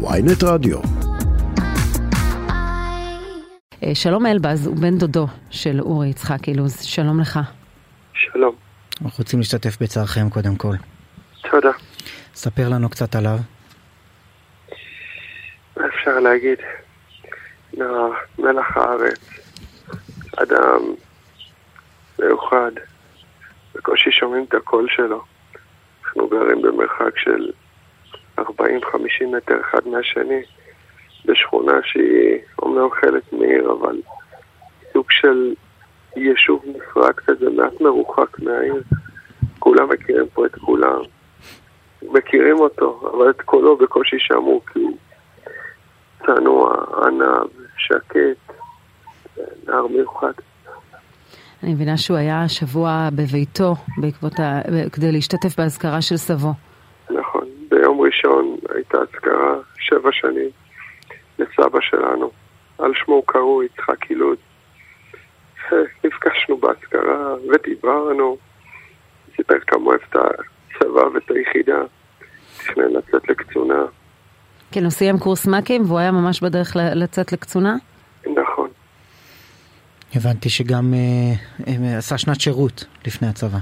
ויינט רדיו. אה, שלום אלבז הוא בן דודו של אורי יצחק אילוז, שלום לך. שלום. אנחנו רוצים להשתתף בצערכם קודם כל. תודה. ספר לנו קצת עליו. מה אפשר להגיד? נער, מלח הארץ, אדם מיוחד, בקושי שומעים את הקול שלו. אנחנו גרים במרחק של 40-50 מטר אחד מהשני, בשכונה שהיא אומנם חלק מעיר, אבל סוג של יישוב נפרד כזה, מעט מרוחק מהעיר. כולם מכירים פה את כולם. מכירים אותו, אבל את קולו בקושי שמעו, כי הוא צנוע, ענב, שקט, נער מיוחד. אני מבינה שהוא היה השבוע בביתו בעקבות ה... כדי להשתתף באזכרה של סבו. נכון, ביום ראשון הייתה אזכרה שבע שנים לסבא שלנו, על שמו קראו יצחק אילוז. נפגשנו באזכרה ודיברנו, סיפר כמה אוהב את הצבא ואת היחידה, תכנן לצאת לקצונה. כן, הוא סיים קורס מ"כים והוא היה ממש בדרך לצאת לקצונה? נכון. הבנתי שגם אה, אה, עשה שנת שירות לפני הצבא.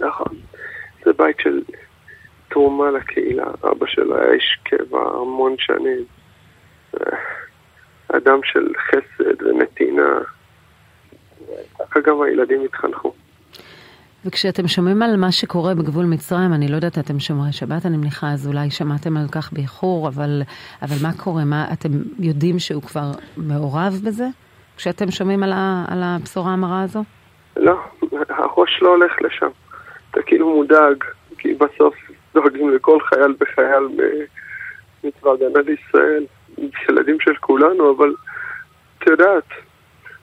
נכון. זה בית של תרומה לקהילה. אבא שלו היה איש קבע המון שנים. אה, אדם של חסד ונתינה. ככה גם הילדים התחנכו. וכשאתם שומעים על מה שקורה בגבול מצרים, אני לא יודעת, אתם שומרי שבת, אני מניחה, אז אולי שמעתם על כך באיחור, אבל, אבל מה קורה? מה, אתם יודעים שהוא כבר מעורב בזה? כשאתם שומעים על, ה, על הבשורה המרה הזו? לא, הראש לא הולך לשם. אתה כאילו מודאג, כי בסוף דואגים לכל חייל וחייל מצבא הגנה לישראל, ילדים של כולנו, אבל את יודעת,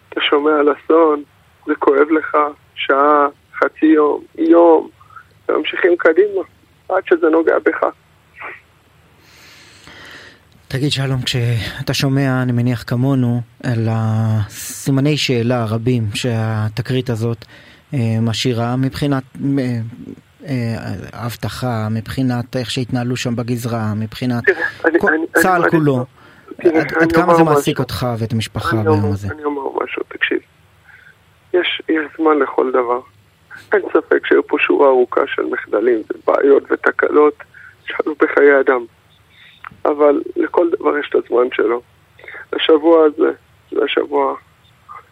אתה שומע על אסון, זה כואב לך, שעה, חצי יום, יום, וממשיכים קדימה, עד שזה נוגע בך. תגיד שלום, כשאתה שומע, אני מניח כמונו, על הסימני שאלה הרבים שהתקרית הזאת אה, משאירה מבחינת אה, האבטחה, מבחינת איך שהתנהלו שם בגזרה, מבחינת צה"ל כולו. עד כמה זה מעסיק אותך ואת המשפחה ביום הזה? אני אומר משהו, תקשיב. יש זמן לכל דבר. אין ספק שהיו פה שורה ארוכה של מחדלים ובעיות ותקלות שעלו בחיי אדם. אבל לכל דבר יש את הזמן שלו. השבוע הזה, זה השבוע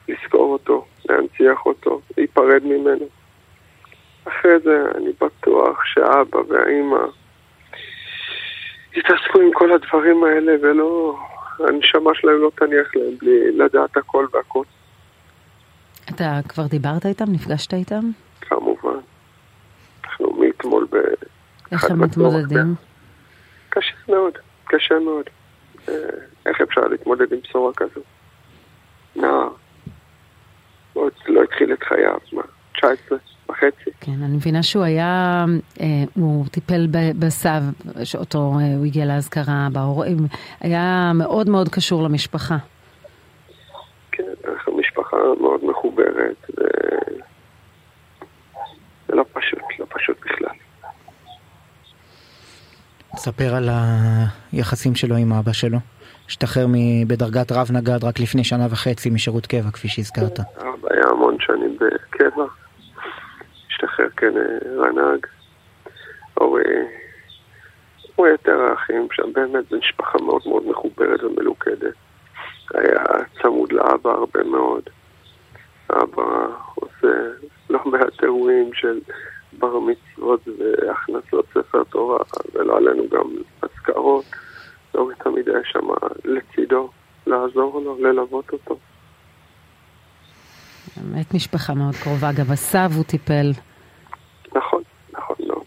לזכור אותו, להנציח אותו, להיפרד ממנו. אחרי זה אני בטוח שהאבא והאימא יתעסקו עם כל הדברים האלה ולא, הנשמה שלהם לא תניח להם בלי לדעת הכל והכל. אתה כבר דיברת איתם? נפגשת איתם? כמובן. אנחנו מאתמול ב... איך הם מתמודדים? קשה מאוד, קשה מאוד. איך אפשר להתמודד עם בשורה כזו? נער, עוד לא התחיל את חייו, מה, 19 וחצי. כן, אני מבינה שהוא היה, אה, הוא טיפל בסב, שאותו אה, הוא הגיע לאזכרה, בהורים, היה מאוד מאוד קשור למשפחה. כן, אנחנו משפחה מאוד מחוברת, ו... זה לא פשוט, לא פשוט בכלל. ספר על היחסים שלו עם אבא שלו. השתחרר בדרגת רב נגד רק לפני שנה וחצי משירות קבע, כפי שהזכרת. אבא היה המון שנים בקבע, השתחרר כנהג. אורי, הוא יותר האחים שם, באמת זו משפחה מאוד מאוד מחוברת ומלוכדת. היה צמוד לאבא הרבה מאוד. אבא עושה לא מעט אירועים של בר מצוות והכנסות ספר תורה, ולא עלינו גם אזכרות. אורי תמיד היה שם לצידו, לעזור לו, ללוות אותו. באמת משפחה מאוד קרובה, גם הסב הוא טיפל. נכון, נכון מאוד.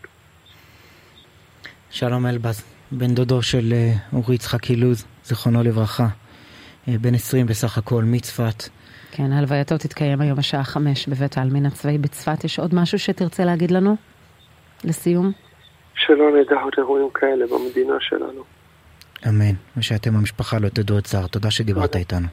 שלום אלבז, בן דודו של אורי יצחק אילוז, זיכרונו לברכה. בן 20 בסך הכל, מצפת. כן, הלווייתו תתקיים היום בשעה חמש בבית העלמין הצבאי בצפת. יש עוד משהו שתרצה להגיד לנו? לסיום? שלא נדע עוד אירועים כאלה במדינה שלנו. אמן, ושאתם המשפחה לא תדעו את צער. תודה שדיברת איתנו.